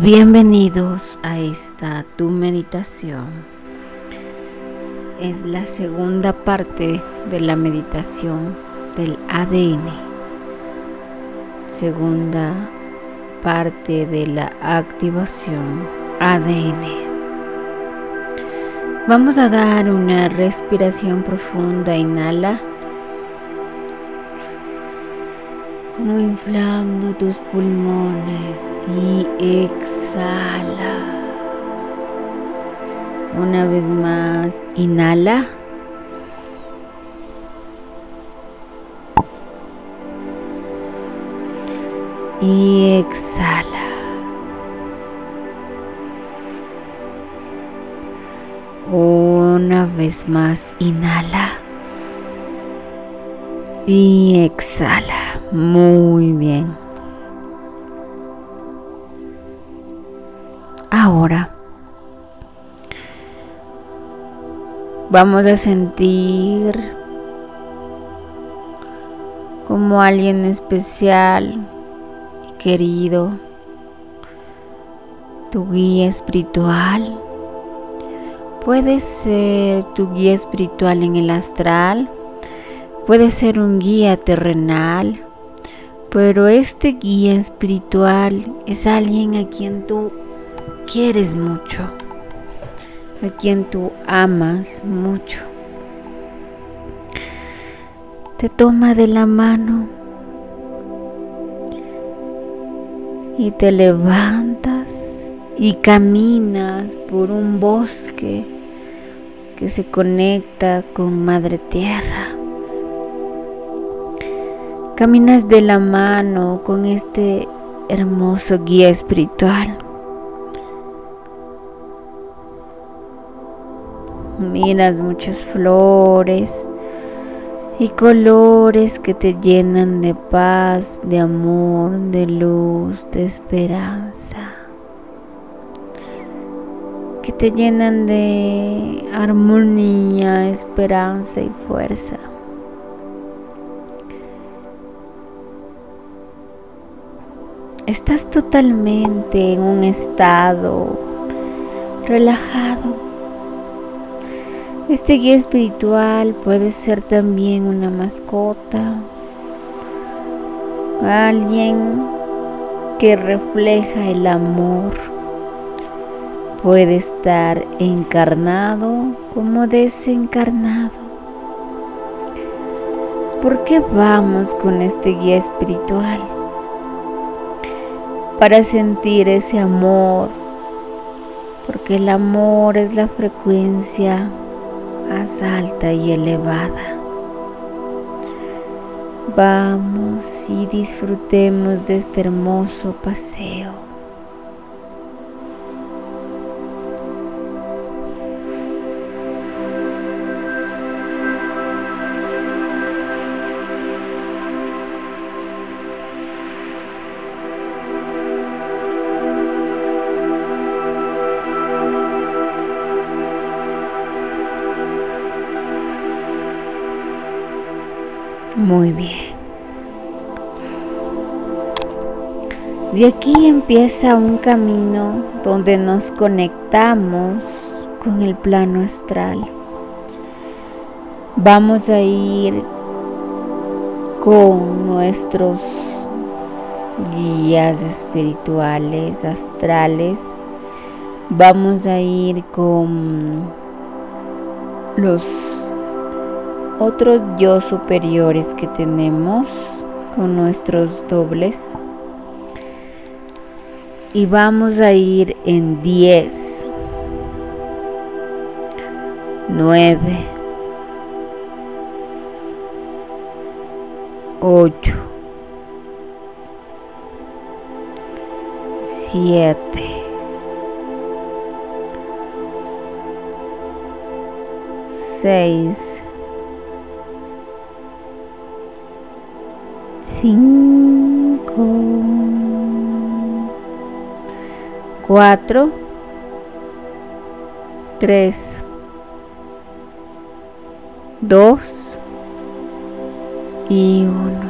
Bienvenidos a esta tu meditación. Es la segunda parte de la meditación del ADN. Segunda parte de la activación ADN. Vamos a dar una respiración profunda. Inhala. Como inflando tus pulmones y exhala. Una vez más, inhala. Y exhala. Una vez más, inhala. Y exhala. Muy bien. Ahora vamos a sentir como alguien especial y querido, tu guía espiritual. Puede ser tu guía espiritual en el astral, puede ser un guía terrenal, pero este guía espiritual es alguien a quien tú quieres mucho, a quien tú amas mucho. Te toma de la mano y te levantas y caminas por un bosque que se conecta con Madre Tierra. Caminas de la mano con este hermoso guía espiritual. miras muchas flores y colores que te llenan de paz, de amor, de luz, de esperanza, que te llenan de armonía, esperanza y fuerza. Estás totalmente en un estado relajado este guía espiritual puede ser también una mascota, alguien que refleja el amor. Puede estar encarnado como desencarnado. ¿Por qué vamos con este guía espiritual? Para sentir ese amor, porque el amor es la frecuencia más alta y elevada. Vamos y disfrutemos de este hermoso paseo. Muy bien. De aquí empieza un camino donde nos conectamos con el plano astral. Vamos a ir con nuestros guías espirituales, astrales. Vamos a ir con los otros yo superiores que tenemos con nuestros dobles. Y vamos a ir en 10, 9, 8, 7, 6, cinco, cuatro, tres, dos y uno.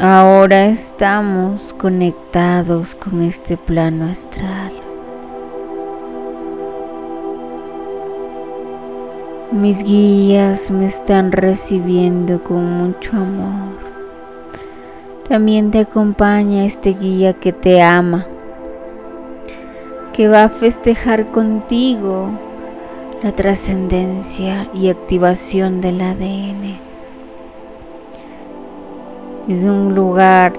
Ahora estamos conectados con este plano astral. Mis guías me están recibiendo con mucho amor. También te acompaña este guía que te ama, que va a festejar contigo la trascendencia y activación del ADN. Es un lugar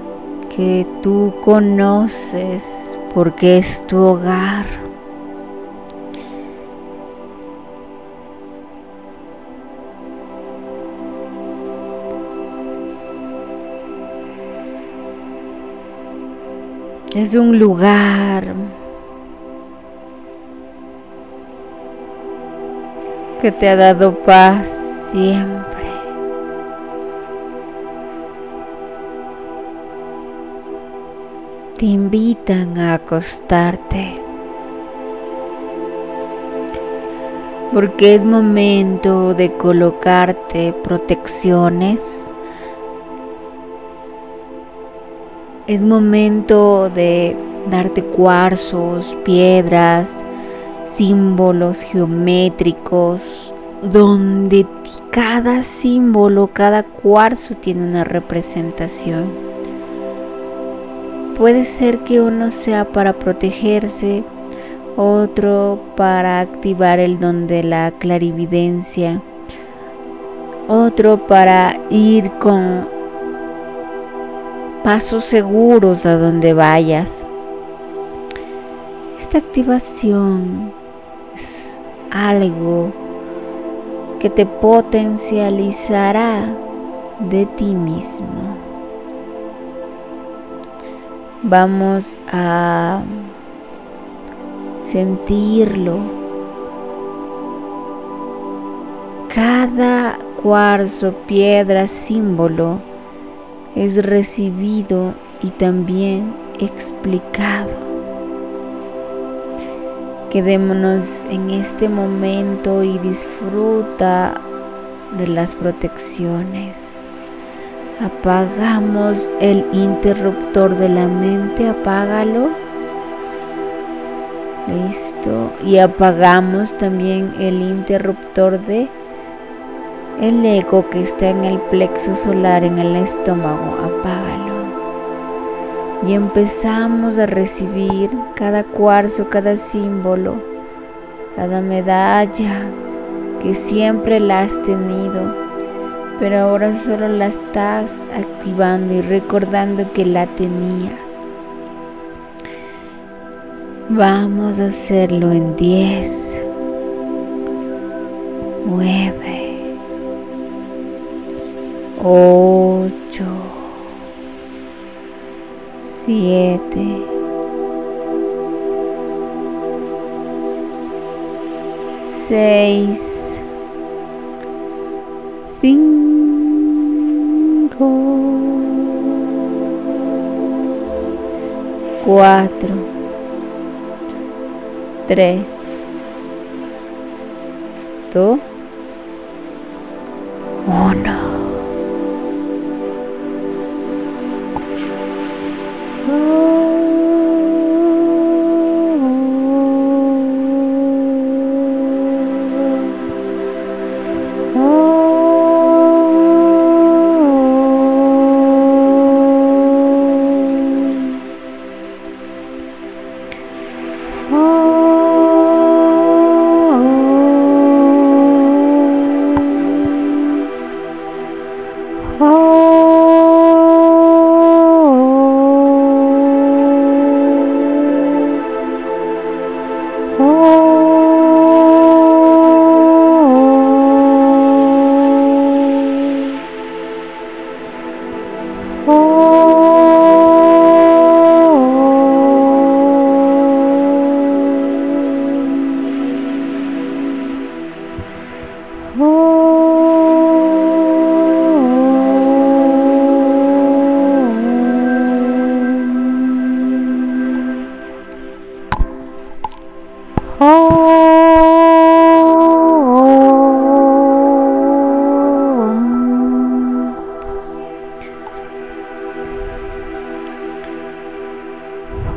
que tú conoces porque es tu hogar. Es un lugar que te ha dado paz siempre. te invitan a acostarte. Porque es momento de colocarte protecciones. Es momento de darte cuarzos, piedras, símbolos geométricos, donde cada símbolo, cada cuarzo tiene una representación. Puede ser que uno sea para protegerse, otro para activar el don de la clarividencia, otro para ir con pasos seguros a donde vayas. Esta activación es algo que te potencializará de ti mismo vamos a sentirlo. Cada cuarzo, piedra, símbolo es recibido y también explicado. Quedémonos en este momento y disfruta de las protecciones. Apagamos el interruptor de la mente, apágalo. Listo. Y apagamos también el interruptor de el ego que está en el plexo solar, en el estómago. Apágalo. Y empezamos a recibir cada cuarzo, cada símbolo, cada medalla que siempre la has tenido pero ahora solo la estás activando y recordando que la tenías. Vamos a hacerlo en 10, 9, 8, 7, 6, cinco, cuatro, tres, dos, uno. Oh.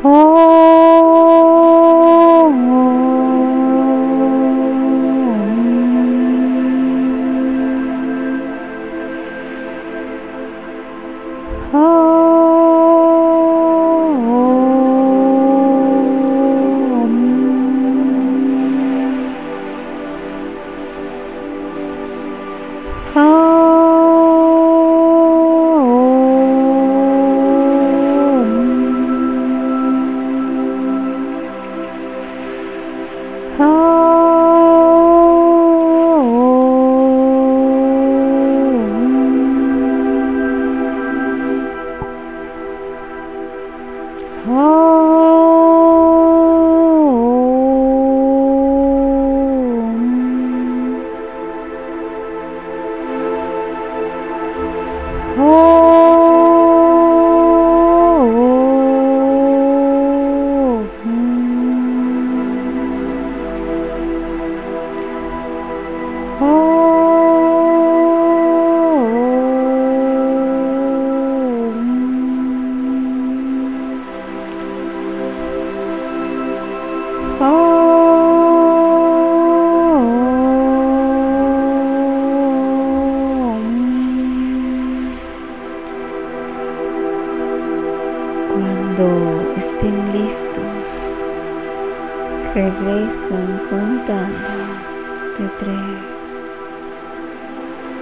Oh. Cuando estén listos, regresan contando de tres.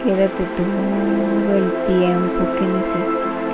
Quédate todo el tiempo que necesites.